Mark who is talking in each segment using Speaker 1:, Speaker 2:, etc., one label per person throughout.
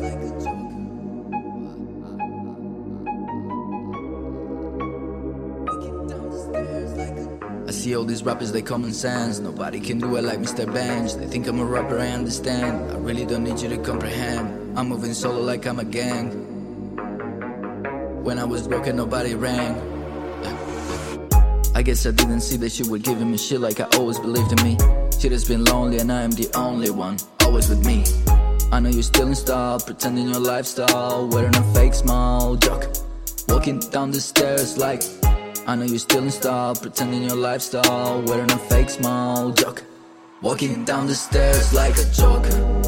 Speaker 1: I see all these rappers, they common sense. Nobody can do it like Mr. Benj. They think I'm a rapper, I understand. I really don't need you to comprehend. I'm moving solo like I'm a gang. When I was broken, nobody rang. I guess I didn't see that you were giving me shit like I always believed in me. Shit has been lonely and I am the only one, always with me. I know you're still in style, pretending your lifestyle, wearing a fake smile, joke. Walking down the stairs like I know you're still in style, pretending your lifestyle, wearing a fake smile, joke. Walking down the stairs like a joker.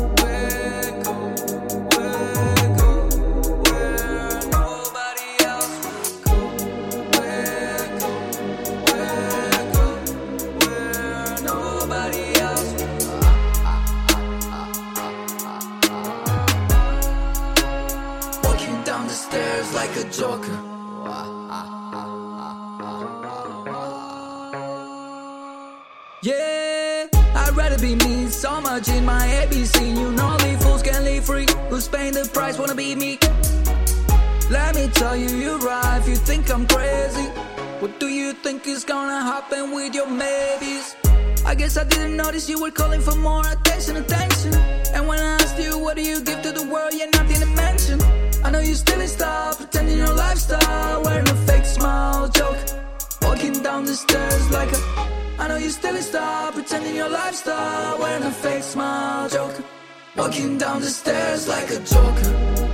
Speaker 1: Guess I didn't notice you were calling for more attention, attention. And when I asked you, what do you give to the world? You're nothing to mention. I know you still in style, pretending your lifestyle, wearing a fake smile, joke. Walking down the stairs like a. I know you still in style, pretending your lifestyle, wearing a fake smile, joke. Walking down the stairs like a joker.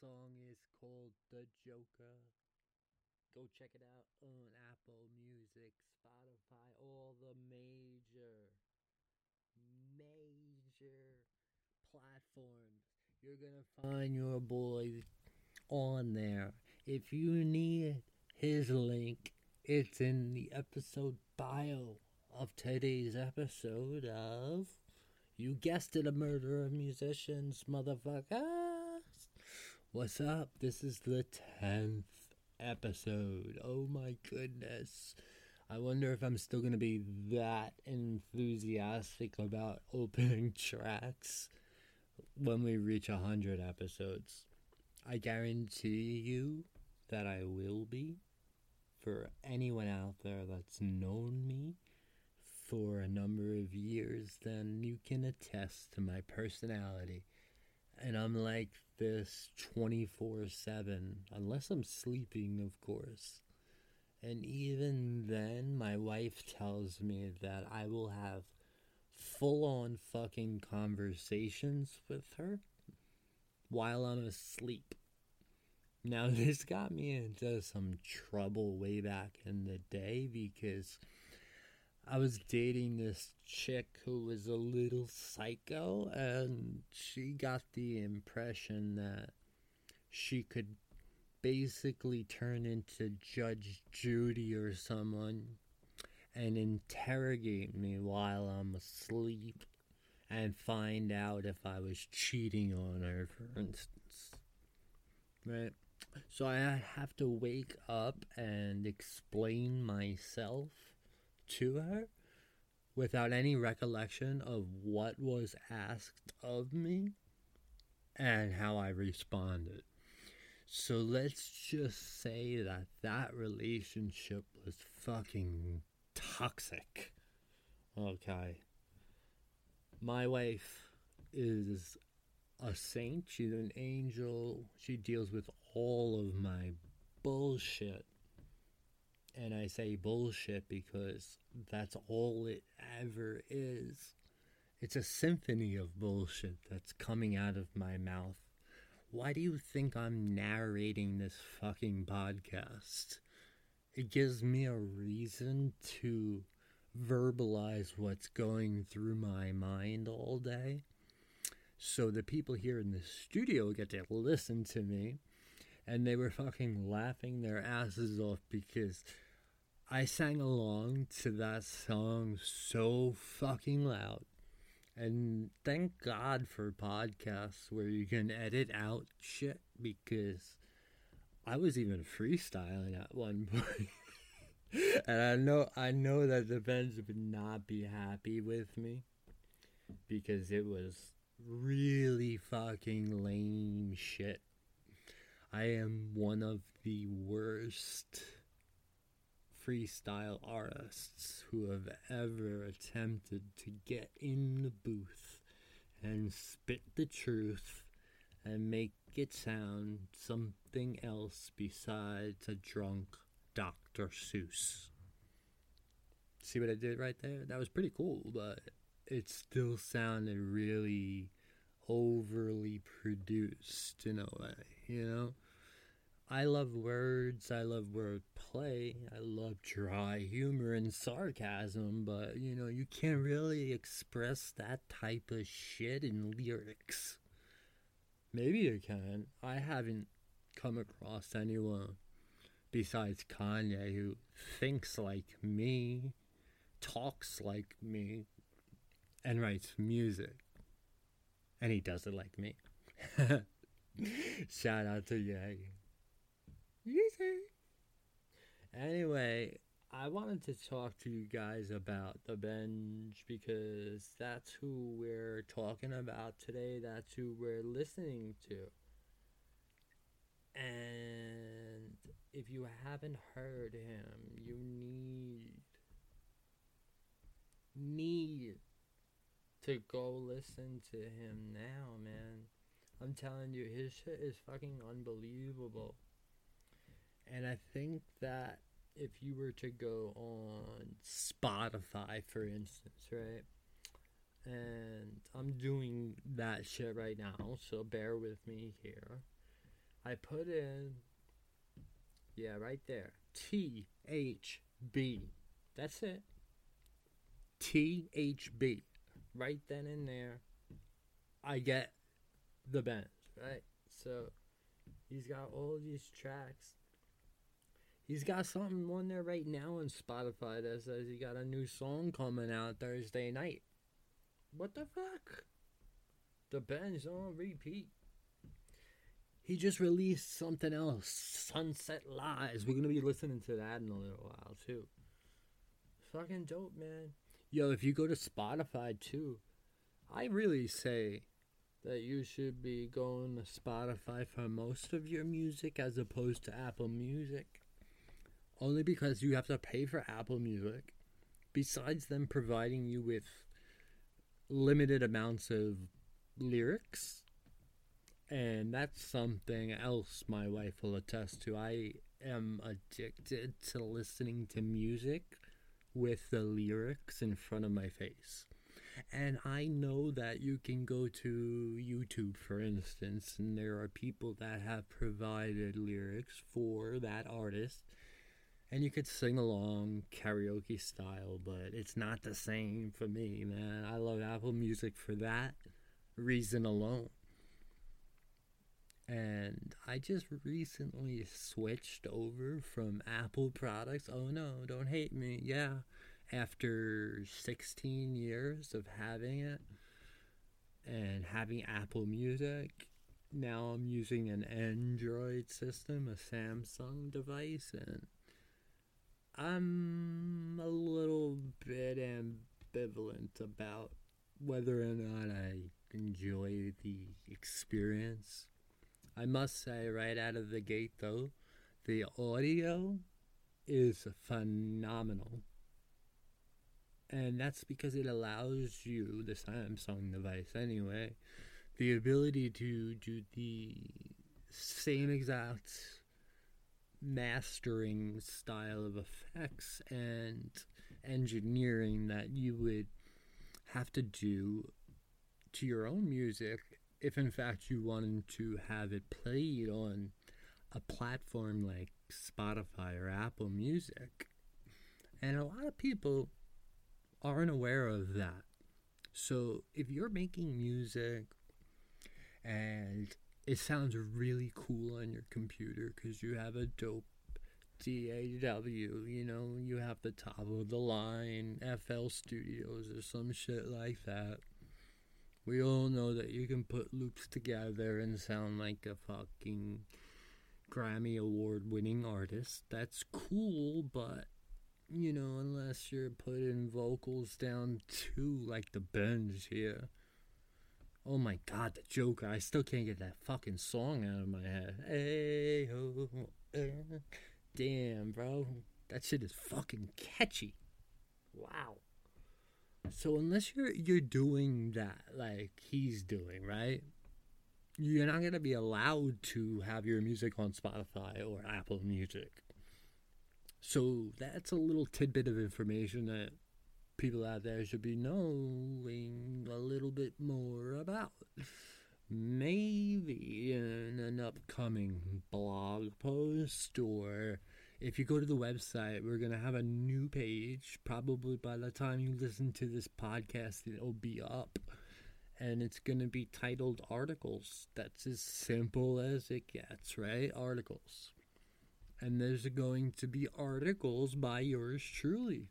Speaker 2: Song is called The Joker. Go check it out on Apple Music, Spotify, all the major, major platforms. You're gonna find your boy on there. If you need his link, it's in the episode bio of today's episode of You Guessed It, a Murder of Musicians, motherfuckers. What's up? This is the 10th episode. Oh my goodness. I wonder if I'm still going to be that enthusiastic about opening tracks when we reach 100 episodes. I guarantee you that I will be. For anyone out there that's known me for a number of years, then you can attest to my personality. And I'm like this 24 7, unless I'm sleeping, of course. And even then, my wife tells me that I will have full on fucking conversations with her while I'm asleep. Now, this got me into some trouble way back in the day because I was dating this chick who was a little psycho, and she got the impression that she could basically turn into Judge Judy or someone and interrogate me while I'm asleep and find out if I was cheating on her, for instance. Right? So I have to wake up and explain myself to her without any recollection of what was asked of me and how I responded. So let's just say that that relationship was fucking toxic. Okay. My wife is a saint, she's an angel. She deals with all of my bullshit. And I say bullshit because that's all it ever is. It's a symphony of bullshit that's coming out of my mouth. Why do you think I'm narrating this fucking podcast? It gives me a reason to verbalize what's going through my mind all day. So the people here in the studio get to listen to me, and they were fucking laughing their asses off because I sang along to that song so fucking loud. And thank God for podcasts where you can edit out shit because I was even freestyling at one point. and I know I know that the fans would not be happy with me because it was really fucking lame shit. I am one of the worst freestyle artists who have ever attempted to get in the booth and spit the truth and make it sound something else besides a drunk Dr. Seuss. See what I did right there? That was pretty cool, but it still sounded really overly produced in a way, you know? I love words, I love wordplay, I love dry humor and sarcasm, but you know, you can't really express that type of shit in lyrics. Maybe you can. I haven't come across anyone besides Kanye who thinks like me, talks like me, and writes music. And he does it like me. Shout out to Ye. Easy. Anyway, I wanted to talk to you guys about the Benj because that's who we're talking about today. That's who we're listening to. And if you haven't heard him, you need need to go listen to him now, man. I'm telling you, his shit is fucking unbelievable. I think that if you were to go on Spotify, for instance, right? And I'm doing that shit right now, so bear with me here. I put in, yeah, right there, T H B. That's it. T H B. Right then and there, I get the band, right? So he's got all these tracks He's got something on there right now on Spotify that says he got a new song coming out Thursday night. What the fuck? The band's on repeat. He just released something else, Sunset Lies. We're gonna be listening to that in a little while too. Fucking dope, man. Yo, if you go to Spotify too, I really say that you should be going to Spotify for most of your music as opposed to Apple Music only because you have to pay for Apple Music. Besides them providing you with limited amounts of lyrics, and that's something else my wife will attest to. I am addicted to listening to music with the lyrics in front of my face. And I know that you can go to YouTube, for instance, and there are people that have provided lyrics for that artist and you could sing along karaoke style, but it's not the same for me, man. I love Apple Music for that reason alone. And I just recently switched over from Apple products. Oh no, don't hate me. Yeah, after 16 years of having it and having Apple Music, now I'm using an Android system, a Samsung device, and I'm a little bit ambivalent about whether or not I enjoy the experience. I must say, right out of the gate, though, the audio is phenomenal. And that's because it allows you, the Samsung device anyway, the ability to do the same exact mastering style of effects and engineering that you would have to do to your own music if in fact you wanted to have it played on a platform like Spotify or Apple Music. And a lot of people aren't aware of that. So if you're making music and it sounds really cool on your computer because you have a dope DAW, you know, you have the top of the line FL Studios or some shit like that. We all know that you can put loops together and sound like a fucking Grammy award winning artist. That's cool, but you know, unless you're putting vocals down too, like the bends here. Oh my god, the Joker. I still can't get that fucking song out of my head. Hey, ho, eh. Damn, bro. That shit is fucking catchy. Wow. So unless you're you're doing that like he's doing, right? You're not gonna be allowed to have your music on Spotify or Apple Music. So that's a little tidbit of information that people out there should be knowing a little bit more about. Maybe in an upcoming blog post, or if you go to the website, we're going to have a new page. Probably by the time you listen to this podcast, it'll be up. And it's going to be titled Articles. That's as simple as it gets, right? Articles. And there's going to be articles by yours truly.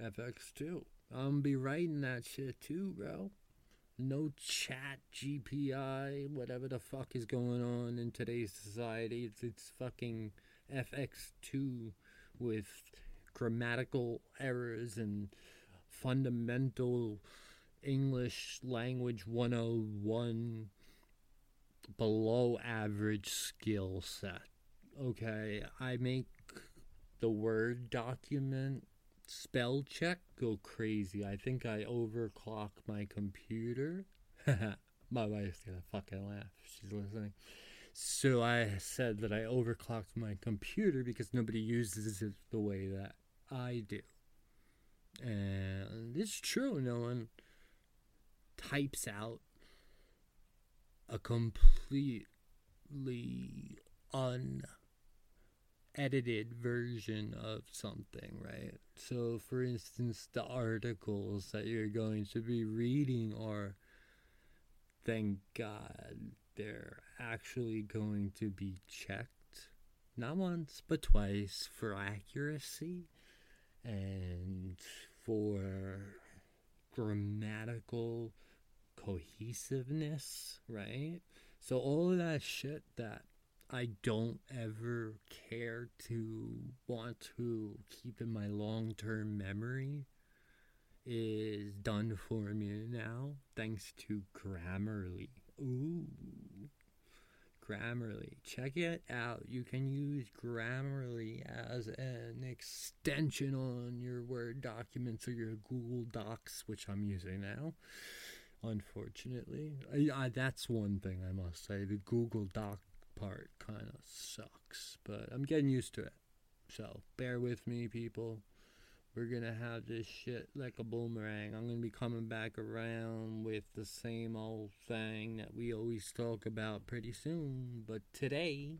Speaker 2: FX2. I'm be writing that shit too, bro. No chat GPI, whatever the fuck is going on in today's society. It's it's fucking FX2 with grammatical errors and fundamental English language 101 below average skill set. Okay, I make the Word document spell check go crazy. I think I overclocked my computer. my wife's gonna fucking laugh. She's listening. So I said that I overclocked my computer because nobody uses it the way that I do. And it's true, no one types out a completely un edited version of something, right? So, for instance, the articles that you're going to be reading are, thank God, they're actually going to be checked, not once, but twice for accuracy and for grammatical cohesiveness, right? So, all that shit that I don't ever care to want to keep in my long term memory is done for me now thanks to Grammarly. Ooh. Grammarly. Check it out. You can use Grammarly as an extension on your Word documents or your Google Docs, which I'm using now. Unfortunately, I, I, that's one thing I must say. The Google Doc part kind of sucks, but I'm getting used to it. So bear with me, people. We're gonna have this shit like a boomerang. I'm gonna be coming back around with the same old thing that we always talk about pretty soon. But today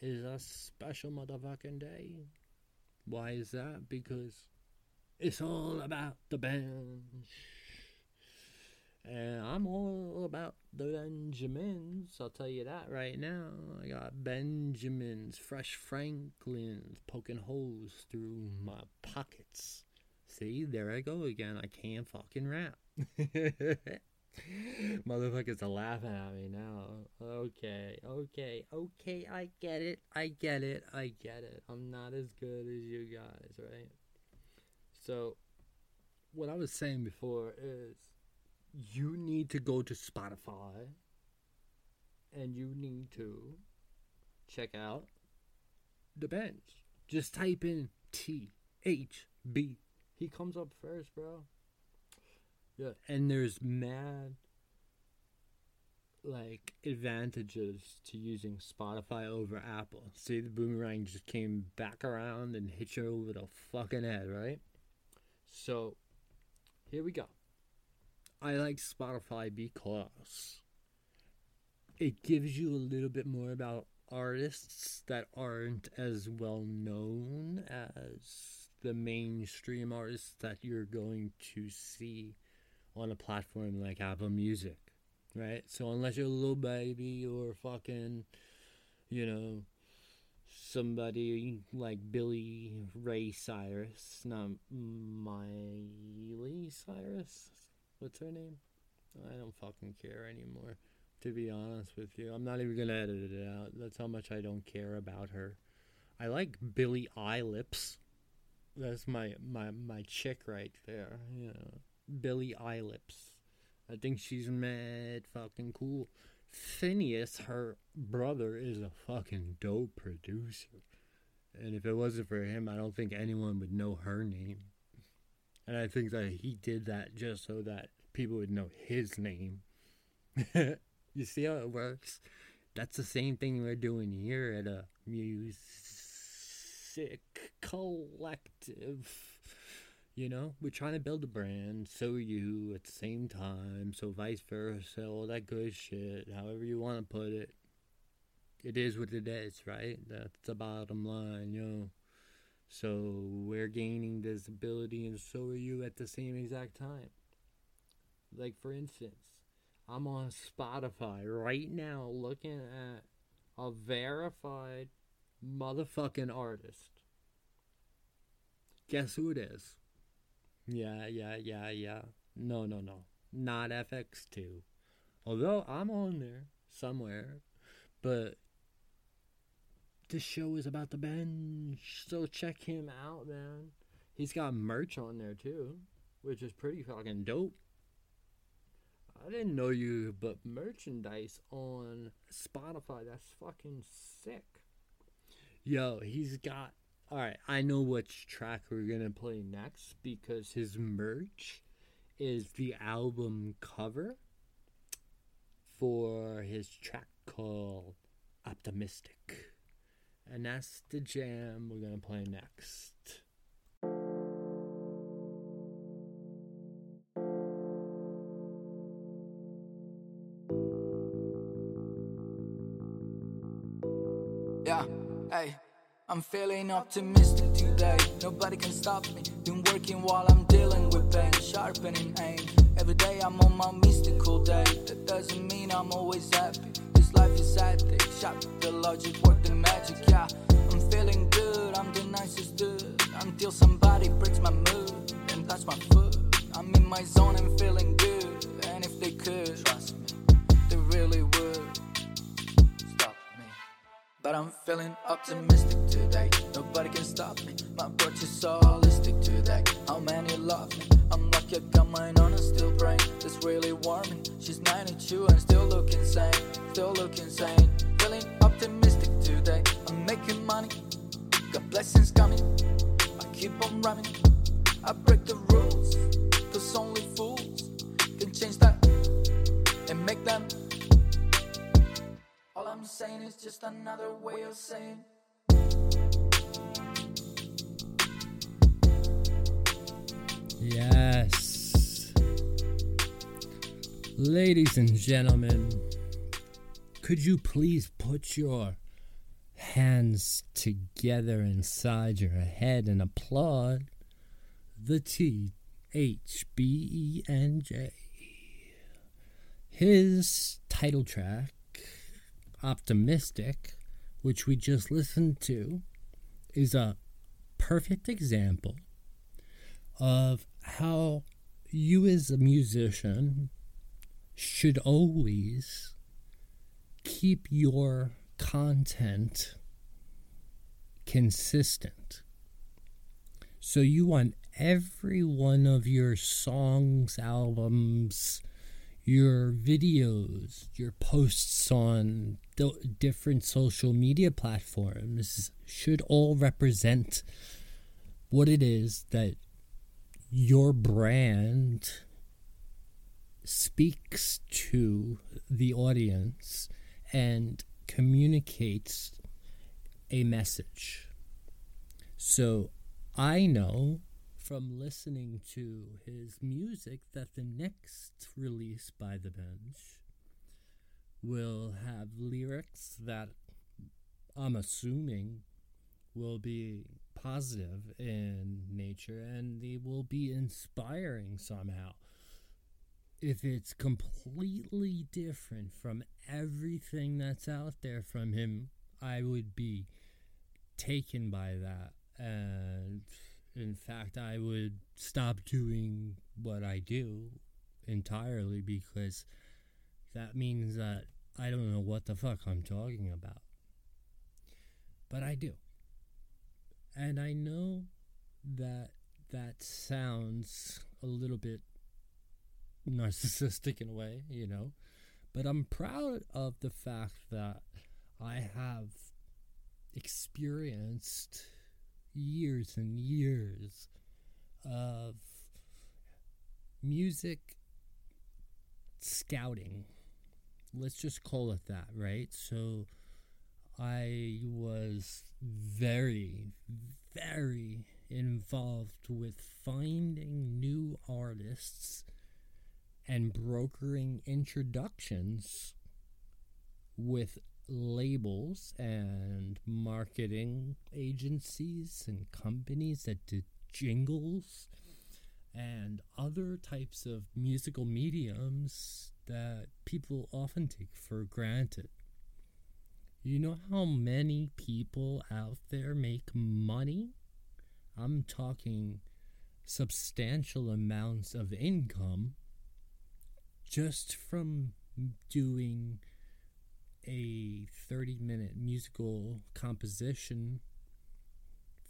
Speaker 2: is a special motherfucking day. Why is that? Because it's all about the Benj. And I'm all about the Benjamins. I'll tell you that right now. I got Benjamins, fresh Franklins poking holes through my pockets. See, there I go again. I can't fucking rap. Motherfuckers are laughing at me now. Okay, okay, okay. I get it. I get it. I get it. I'm not as good as you guys, right? So, what I was saying before is you need to go to Spotify and you need to check out the Benj. Just type in T H B. He comes up first, bro. Yeah, and there's mad like advantages to using Spotify over Apple. See, the boomerang just came back around and hit you over the fucking head, right? So, here we go. I like Spotify because it gives you a little bit more about artists that aren't as well known as the mainstream artists that you're going to see on a platform like Apple Music, right? So unless you're a Lil Baby or fucking, you know, somebody like Billy Ray Cyrus, not Miley Cyrus. What's her name? I don't fucking care anymore. To be honest with you, I'm not even gonna edit it out. That's how much I don't care about her. I like Billie Eilish. That's my my my chick right there. You know, Billie Eilish. I think she's mad fucking cool. Finneas, her brother, is a fucking dope producer. And if it wasn't for him, I don't think anyone would know her name. And I think that he did that just so that people would know his name. you see how it works? That's the same thing we're doing here at a music collective. You know, we're trying to build a brand, so are you at the same time, so vice versa, all that good shit, however you want to put it. It is what it is, right? That's the bottom line, yo. Know? So we're gaining visibility, and so are you at the same exact time. Like, for instance, I'm on Spotify right now looking at a verified motherfucking artist. Guess who it is? Yeah, yeah, yeah, yeah. No, no, no. Not FX2. Although I'm on there somewhere. But this show is about the Benj. So check him out, man. He's got merch on there too, which is pretty fucking dope. I didn't know you, but merchandise on Spotify, that's fucking sick. Yo, he's got all right, I know which track we're gonna play next because his merch is the album cover for his track called Optimistic. And that's the jam we're gonna play next.
Speaker 1: I'm feeling optimistic today. Nobody can stop me. Been working while I'm dealing with pain, sharpening aim. Every day I'm on my mystical day. That doesn't mean I'm always happy. This life is hectic. Shot the logic, work the magic. Yeah, I'm feeling good. I'm the nicest dude. Until somebody breaks my mood and touch my foot. I'm in my zone and feeling good. But I'm feeling optimistic today. Nobody can stop me. My approach is so holistic today. How many love me? I'm lucky I got mine on a steel brain. It's really warming. She's 92 and still looking sane. Still looking sane. Feeling optimistic today. I'm making money. Got blessings coming. I keep on running. I break the rules. Cause only fools can change that and make them saying is just another way of saying.
Speaker 2: Yes. Ladies and gentlemen, could you please put your hands together inside your head and applaud the T H B E N J? His title track optimistic, which we just listened to, is a perfect example of how you, as a musician, should always keep your content consistent. So you want every one of your songs, albums, your videos, your posts on different social media platforms should all represent what it is that your brand speaks to the audience and communicates a message. So I know from listening to his music that the next release by the Benj will have lyrics that I'm assuming will be positive in nature and they will be inspiring somehow. If it's completely different from everything that's out there from him, I would be taken by that. And in fact, I would stop doing what I do entirely because that means that I don't know what the fuck I'm talking about. But I do. And I know that that sounds a little bit narcissistic in a way, you know, but I'm proud of the fact that I have experienced years and years of music scouting. Let's just call it that, right? So I was very, very involved with finding new artists and brokering introductions with labels and marketing agencies and companies that did jingles and other types of musical mediums that people often take for granted. You know how many people out there make money? I'm talking substantial amounts of income just from doing a 30 minute musical composition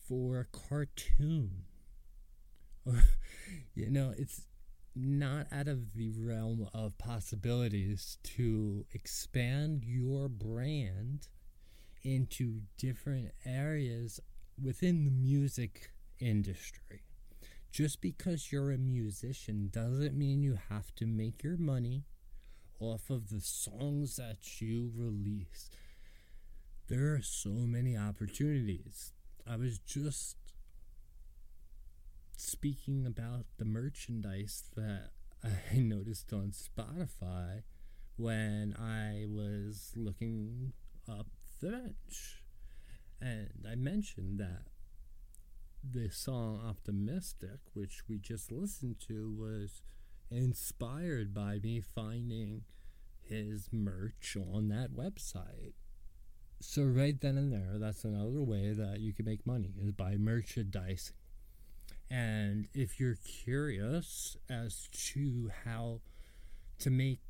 Speaker 2: for a cartoon. you know, it's not out of the realm of possibilities to expand your brand into different areas within the music industry. Just because you're a musician doesn't mean you have to make your money off of the songs that you release. There are so many opportunities. I was just speaking about the merchandise that I noticed on Spotify when I was looking up the Benj. And I mentioned that the song Optimistic, which we just listened to, was inspired by me finding his merch on that website. So right then and there, that's another way that you can make money is by merchandising. And if you're curious as to how to make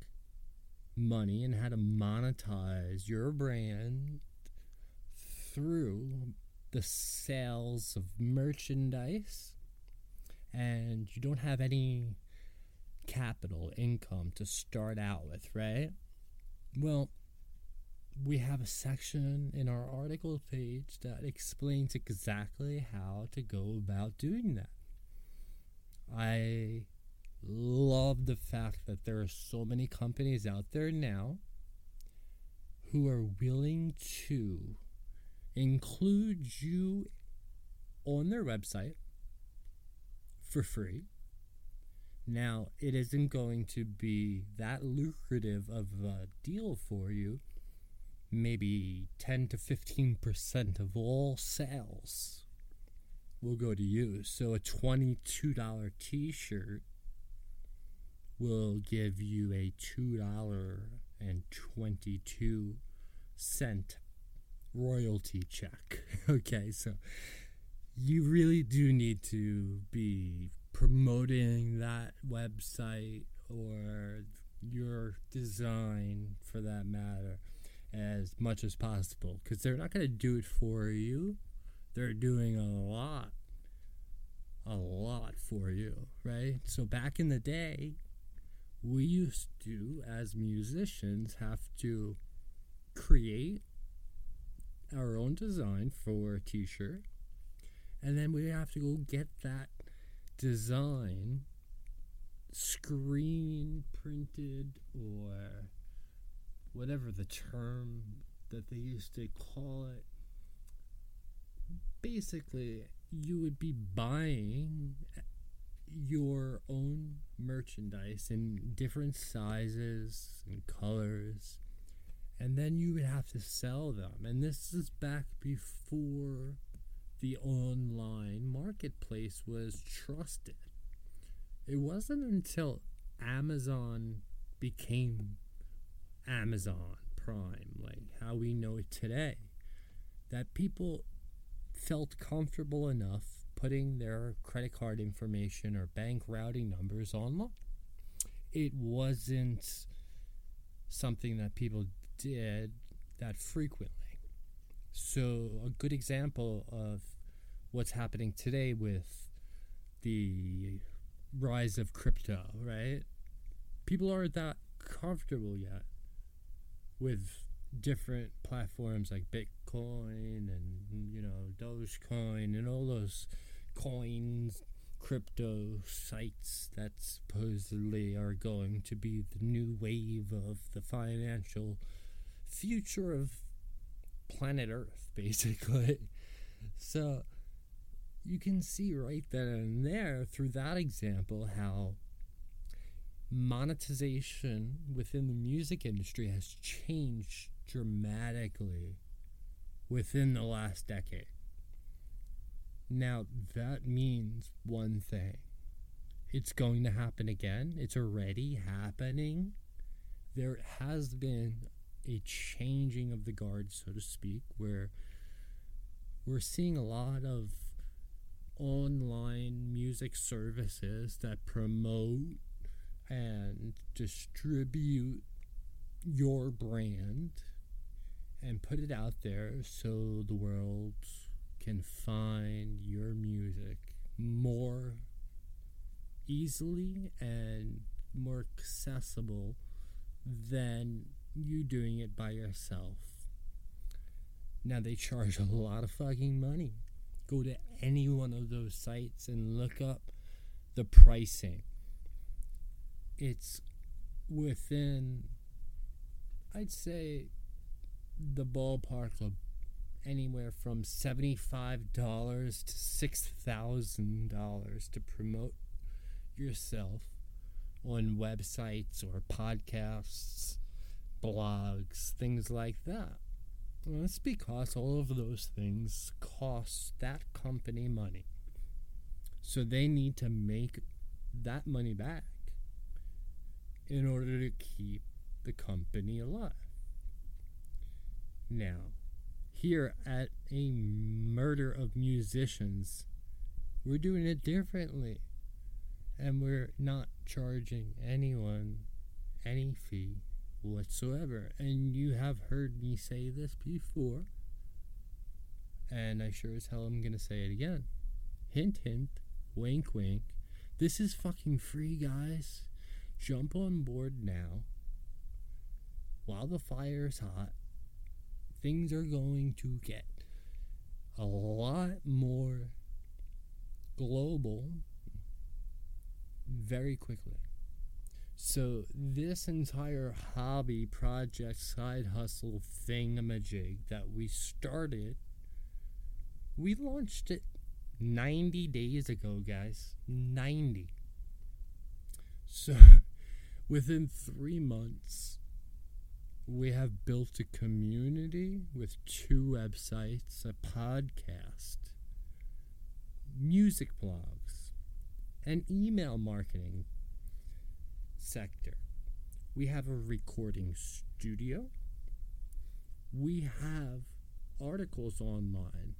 Speaker 2: money and how to monetize your brand through the sales of merchandise and you don't have any capital income to start out with, right? Well, we have a section in our article page that explains exactly how to go about doing that. I love the fact that there are so many companies out there now who are willing to include you on their website for free now, it isn't going to be that lucrative of a deal for you. Maybe 10 to 15% of all sales will go to you. So, a $22 t shirt will give you a $2.22 royalty check. okay, so you really do need to be promoting that website or your design for that matter as much as possible because they're not going to do it for you. They're doing a lot, a lot for you, right? So back in the day, we used to, as musicians, have to create our own design for a t shirt, and then we have to go get that design screen printed or whatever the term that they used to call it. Basically, you would be buying your own merchandise in different sizes and colors, and then you would have to sell them. And this is back before the online marketplace was trusted. It wasn't until Amazon became Amazon Prime, like how we know it today, that people felt comfortable enough putting their credit card information or bank routing numbers online. It wasn't something that people did that frequently. So, a good example of what's happening today with the rise of crypto, right? People aren't that comfortable yet with different platforms like Bitcoin and you know Dogecoin and all those coins, crypto sites that supposedly are going to be the new wave of the financial future of planet Earth, basically. So you can see right then and there through that example how monetization within the music industry has changed dramatically within the last decade. Now, that means one thing it's going to happen again, it's already happening. There has been a changing of the guard, so to speak, where we're seeing a lot of online music services that promote and distribute your brand and put it out there so the world can find your music more easily and more accessible than you doing it by yourself. Now they charge a lot of fucking money. Go to any one of those sites and look up the pricing. It's within, I'd say, the ballpark of anywhere from $75 to $6,000 to promote yourself on websites or podcasts, blogs, things like that. Well, that's because all of those things cost that company money. So they need to make that money back in order to keep the company alive. Now, here at a murder of musicians, we're doing it differently. And we're not charging anyone any fee whatsoever. And you have heard me say this before. And I sure as hell am going to say it again. Hint, hint, wink, wink. This is fucking free, guys. Jump on board now. While the fire is hot, things are going to get a lot more global very quickly. So, this entire hobby, project, side hustle thingamajig that we started, we launched it 90 days ago, guys. 90. So, within three months, we have built a community with two websites, a podcast, music blogs, and email marketing sector. We have a recording studio. We have articles online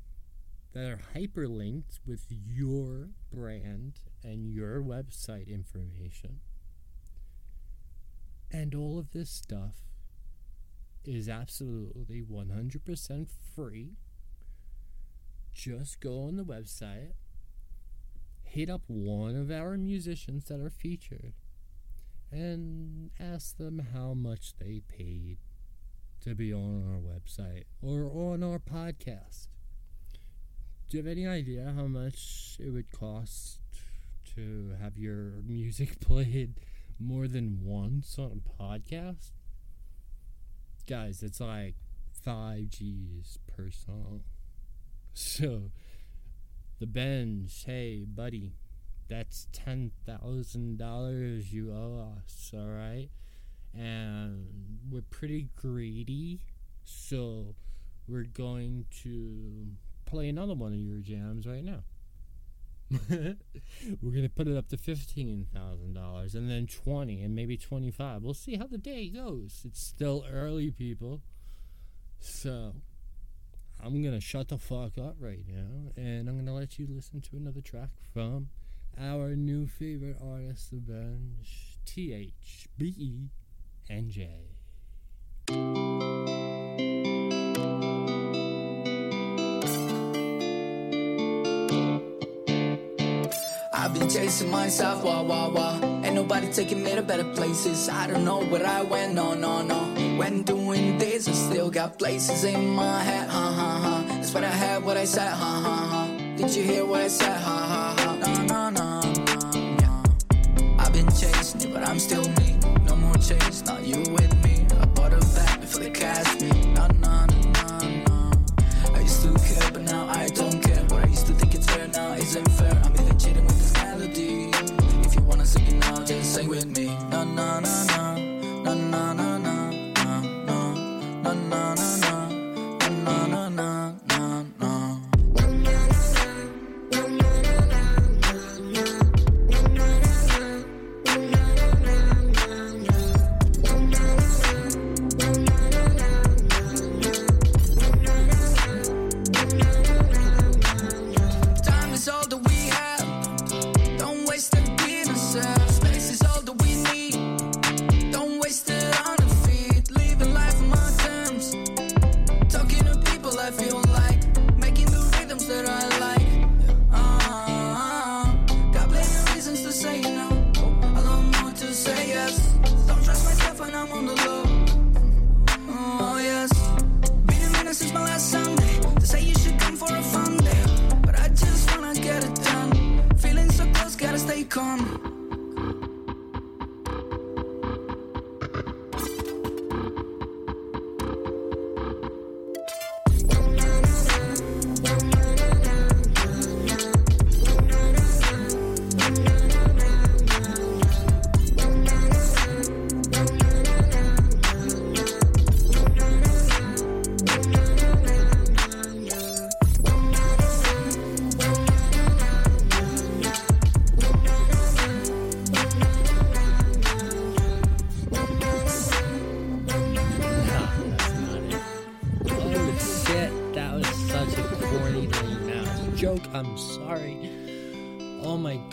Speaker 2: that are hyperlinked with your brand and your website information. And all of this stuff is absolutely 100% free. Just go on the website, hit up one of our musicians that are featured and ask them how much they paid to be on our website or on our podcast. Do you have any idea how much it would cost to have your music played more than once on a podcast? Guys, it's like 5 G's per song. So, the Benj, hey, buddy, that's $10,000 you owe us, alright? And we're pretty greedy, so we're going to play another one of your jams right now. we're gonna put it up to fifteen thousand dollars, and then twenty, and maybe twenty-five. We'll see how the day goes. It's still early, people. So I'm gonna shut the fuck up right now, and I'm gonna let you listen to another track from our new favorite artist, The Benj, T H B E N J.
Speaker 1: I've been chasing myself, wah wah wah. Ain't nobody taking me to better places. I don't know where I went, no no no. When doing this, I still got places in my head, ha ha ha. That's what I had, what I said, ha ha ha. Did you hear what I said, ha I've been chasing it, but I'm still me. No more chase, not you with me. I bought a bag before they catch me. No no no no no. I used to care, but now I don't care. What I used to think it's fair now isn't fair. I'm even cheating with this melody. If you wanna sing it now, just sing with me. No, no, no.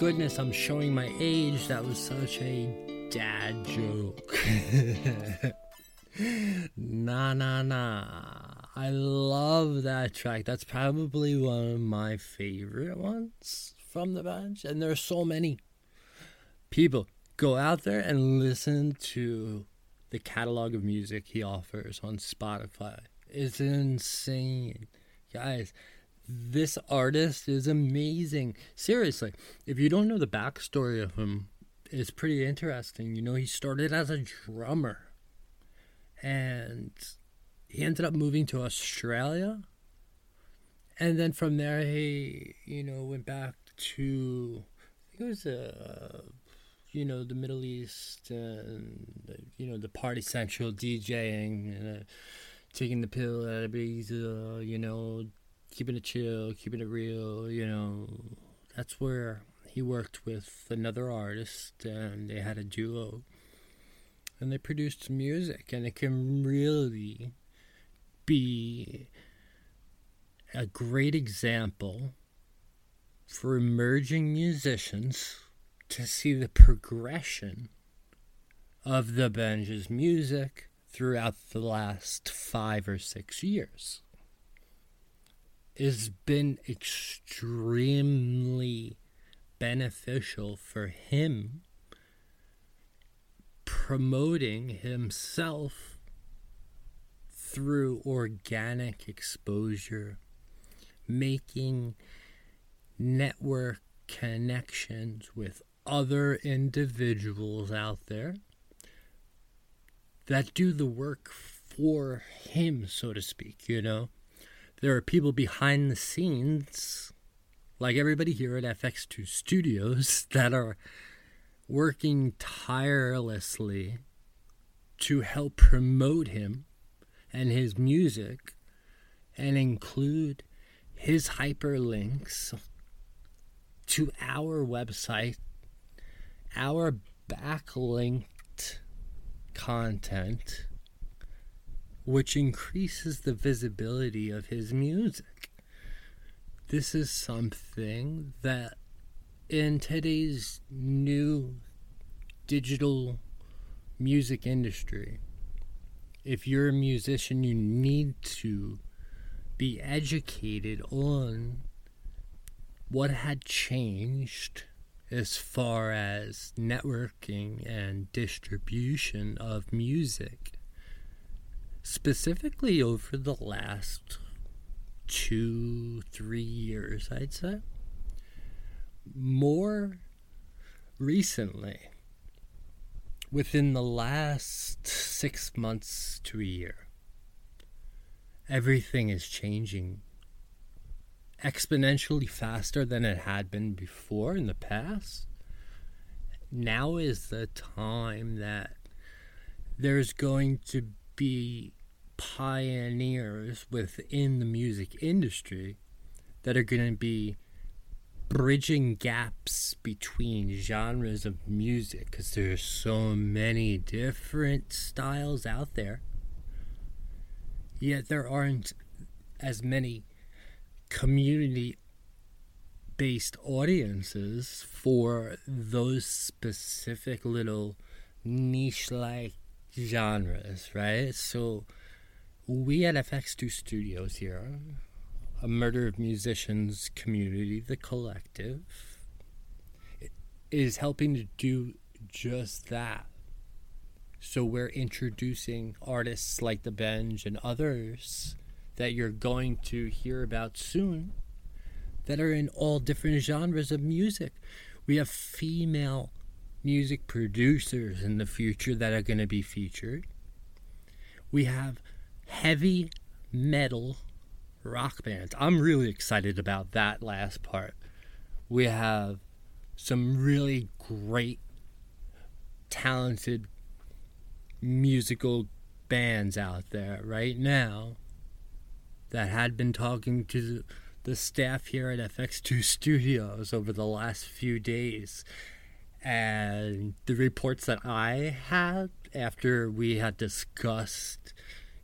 Speaker 2: Goodness, I'm showing my age. That was such a dad joke. nah, nah, nah. I love that track. That's probably one of my favorite ones from the bunch, and there are so many. People, go out there and listen to the catalog of music he offers on Spotify. It's insane. Guys, this artist is amazing. Seriously, if you don't know the backstory of him, it's pretty interesting. You know, he started as a drummer and he ended up moving to Australia. And then from there, he, you know, went back to, I think it was uh, you know, the Middle East and, you know, the Party Central DJing and uh, taking the pill at Ibiza, you know, keeping it chill, keeping it real, you know. That's where he worked with another artist and they had a duo. And they produced music and it can really be a great example for emerging musicians to see the progression of the Benj's music throughout the last five or six years. It's been extremely beneficial for him promoting himself through organic exposure, making network connections with other individuals out there that do the work for him, so to speak, you know? There are people behind the scenes, like everybody here at FX2 Studios, that are working tirelessly to help promote him and his music and include his hyperlinks to our website, our backlinked content, which increases the visibility of his music. This is something that in today's new digital music industry, if you're a musician, you need to be educated on what had changed as far as networking and distribution of music, specifically over the last two, three years, I'd say. More recently, within the last six months to a year, everything is changing exponentially faster than it had been before in the past. Now is the time that there's going to be pioneers within the music industry that are going to be bridging gaps between genres of music because there's so many different styles out there. Yet there aren't as many community based audiences for those specific little niche like genres, right? So we at FX2 Studios here, a murder of musicians community, the collective, is helping to do just that. So we're introducing artists like The Benj and others that you're going to hear about soon that are in all different genres of music. We have female music producers in the future that are going to be featured. We have heavy metal rock bands. I'm really excited about that last part. We have some really great, talented musical bands out there right now that had been talking to the staff here at FX2 Studios over the last few days. And the reports that I had after we had discussed,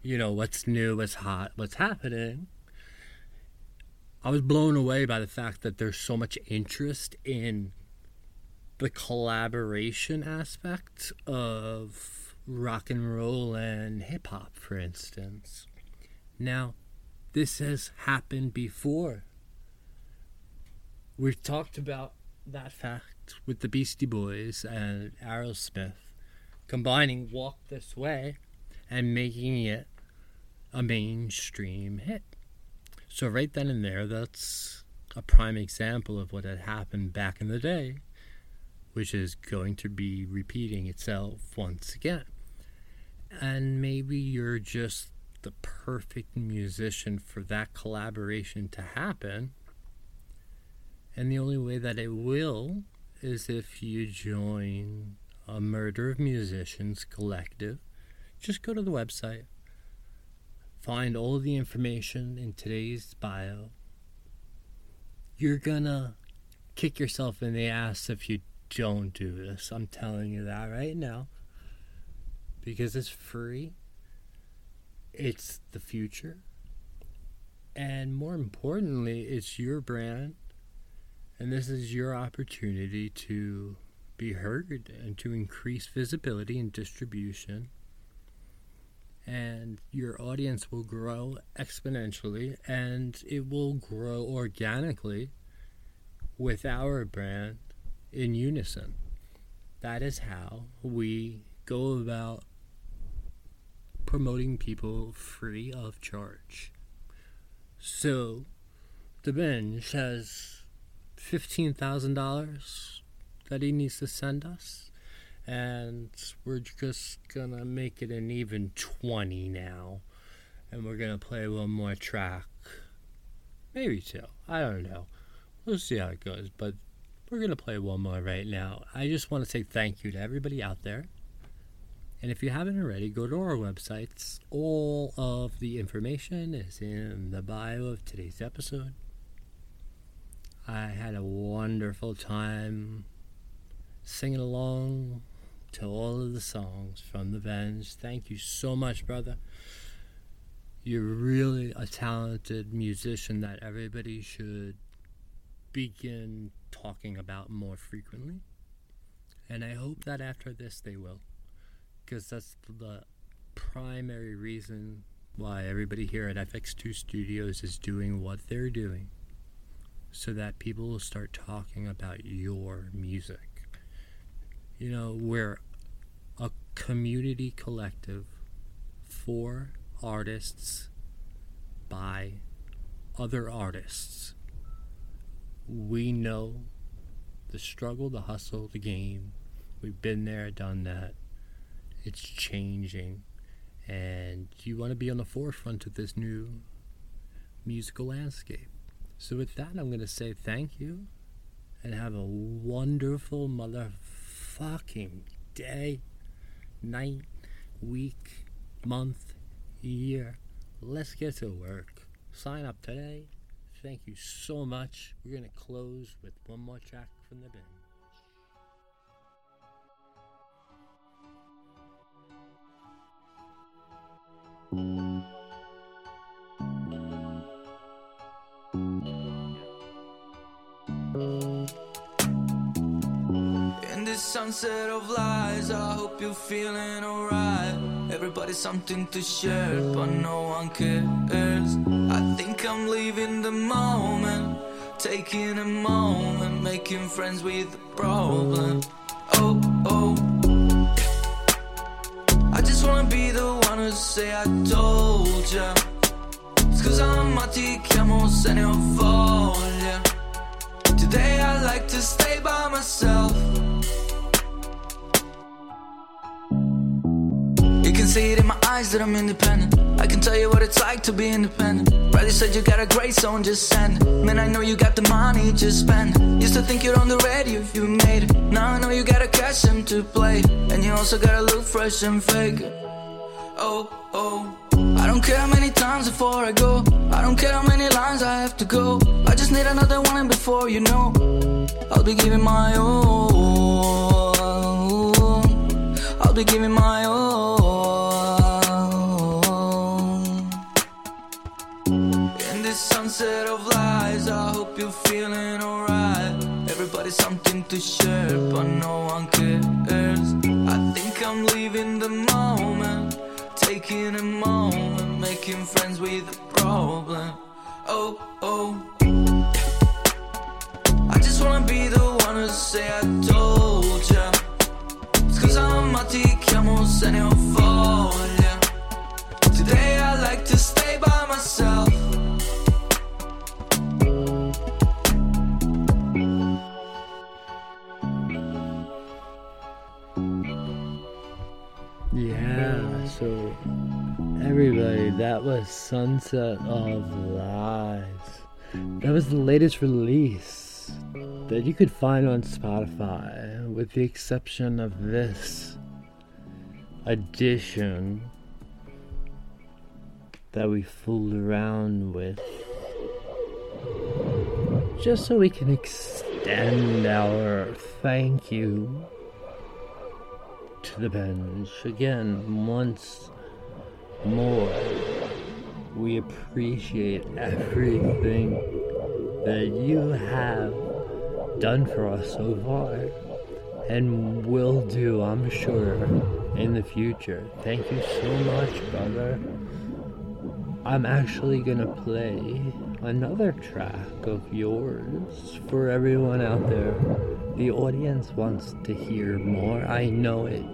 Speaker 2: you know, what's new, what's hot, what's happening, I was blown away by the fact that there's so much interest in the collaboration aspect of rock and roll and hip hop, for instance. Now, this has happened before. We've talked about that fact with the Beastie Boys and Aerosmith combining Walk This Way and making it a mainstream hit. So, right then and there, that's a prime example of what had happened back in the day, which is going to be repeating itself once again. And maybe you're just the perfect musician for that collaboration to happen. And the only way that it will is if you join a Murder of Musicians collective. Just go to the website, find all the information in today's bio. You're gonna kick yourself in the ass if you don't do this. I'm telling you that right now. Because it's free it's the future. And more importantly, it's your brand. And this is your opportunity to be heard and to increase visibility and distribution. And your audience will grow exponentially and it will grow organically with our brand in unison. That is how we go about promoting people free of charge. So, the Benj has $15,000 that he needs to send us. And we're just gonna make it an even 20 now. And we're gonna play one more track. Maybe two. I don't know. We'll see how it goes. But we're gonna play one more right now. I just want to say thank you to everybody out there. And if you haven't already, go to our websites. All of the information is in the bio of today's episode. I had a wonderful time singing along to all of the songs from The Benj. Thank you so much, brother. You're really a talented musician that everybody should begin talking about more frequently. And I hope that after this they will. Because that's the primary reason why everybody here at FX2 Studios is doing what they're doing. So that people will start talking about your music. You know, we're a community collective for artists by other artists. We know the struggle, the hustle, the game. We've been there, done that. It's changing. And you want to be on the forefront of this new musical landscape. So, with that, I'm going to say thank you and have a wonderful motherfucking day, night, week, month, year. Let's get to work. Sign up today. Thank you so much. We're going to close with one more track from the band.
Speaker 1: In sunset of lies, I hope you're feeling alright. Everybody's something to share, but no one cares. I think I'm leaving the moment, taking a moment, making friends with the problem. Oh, oh. I just wanna be the one to say I told ya. Scusa ma ti chiamo se ne ho voglia. Today I like to stay by myself. See it in my eyes that I'm independent. I can tell you what it's like to be independent. Bradley said you got a great song, just send it. Man, I know you got the money, just spend it. Used to think you're on the radio if you made it. Now I know you got a cash in to play. And you also gotta look fresh and fake. Oh, oh. I don't care how many times before I go. I don't care how many lines I have to go. I just need another one, and before you know, I'll be giving my all. I'll be giving my all. Sunset of lies, I hope you're feeling alright. Everybody's something to share, but no one cares. I think I'm leaving the moment, taking a moment, making friends with the problem. Oh, oh. I just wanna be the one to say I told ya. Scusa ma ti chiamo se ne ho. Today I like to stay by myself.
Speaker 2: So everybody, that was Sunset of Lies. That was the latest release that you could find on Spotify, with the exception of this edition that we fooled around with. Just so we can extend our thank you the Benj again once more. We appreciate everything that you have done for us so far and will do, I'm sure, in the future. Thank you so much, brother. I'm actually gonna play another track of yours for everyone out there. The audience wants to hear more. I know it.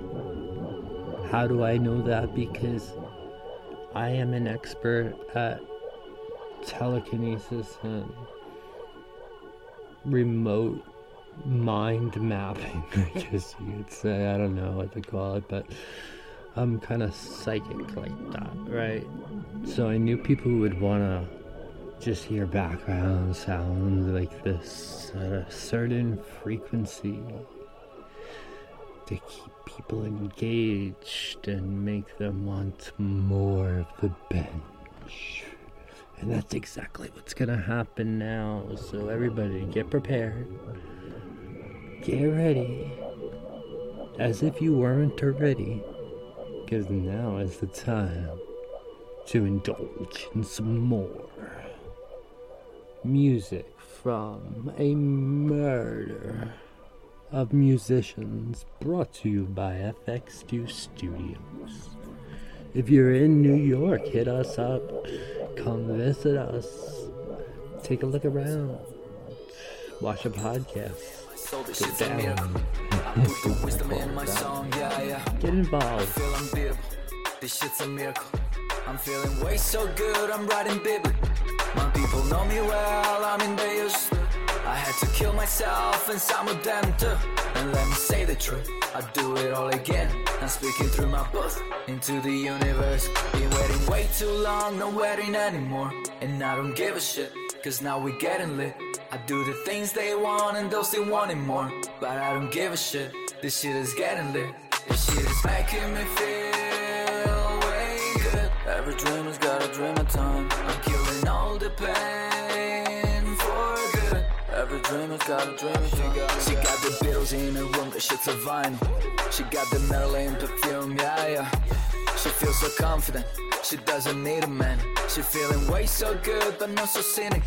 Speaker 2: How do I know that? Because I am an expert at telekinesis and remote mind mapping, I guess you could say. I don't know what to call it, but I'm kind of psychic like that, right? So I knew people would want to just hear background sounds like this at a certain frequency to keep people engaged and make them want more of the Benj. And that's exactly what's gonna happen now. So everybody get prepared. Get ready. As if you weren't already. Because now is the time to indulge in some more music from a murder of musicians brought to you by FX2 Studios. If you're in New York, hit us up. Come visit us. Take a look around. Watch a podcast.
Speaker 1: A
Speaker 2: down. Get involved.
Speaker 1: This shit's a miracle. I'm feeling way so good, I'm writing biblically. My people know me well, I'm in Deus. To kill myself and some of them too. And let me say the truth, I do it all again. I'm speaking through my booth into the universe. Been waiting way too long, no waiting anymore. And I don't give a shit, cause now we're getting lit. I do the things they want and those they wanting more. But I don't give a shit, this shit is getting lit. This shit is making me feel way good. Every dream has got a dream of time. I'm killing all the pain. Every dream has got a dream of time. She got the Beatles in her room, the shit's a vinyl. She got the Marilyn perfume, yeah, yeah. She feels so confident, she doesn't need a man. She feeling way so good, but not so cynic.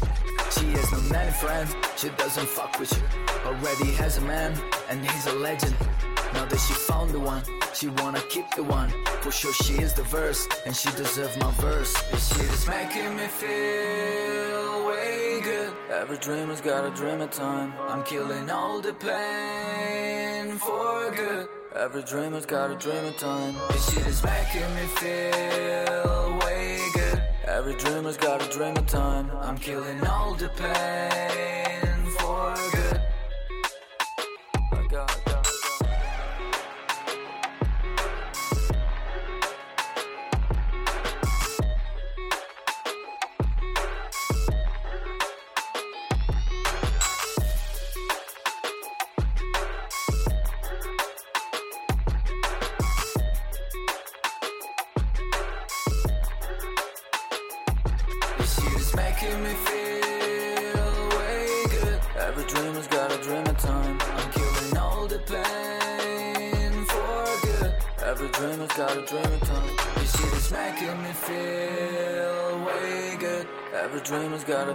Speaker 1: She has no many friends, she doesn't fuck with you. Already has a man, and he's a legend. Now that she found the one, she wanna keep the one. For sure she is the verse, and she deserves my verse. She is making me feel way. Every dreamer's got a dream of time. I'm killing all the pain for good. Every dreamer's got a dream of time. This shit is making me feel way good. Every dreamer's got a dream of time. I'm killing all the pain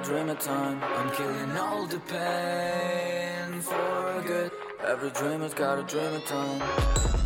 Speaker 1: dream a time. I'm killing all the pain for good. Every dreamer's got a dream of time. Dreams got a dream of time.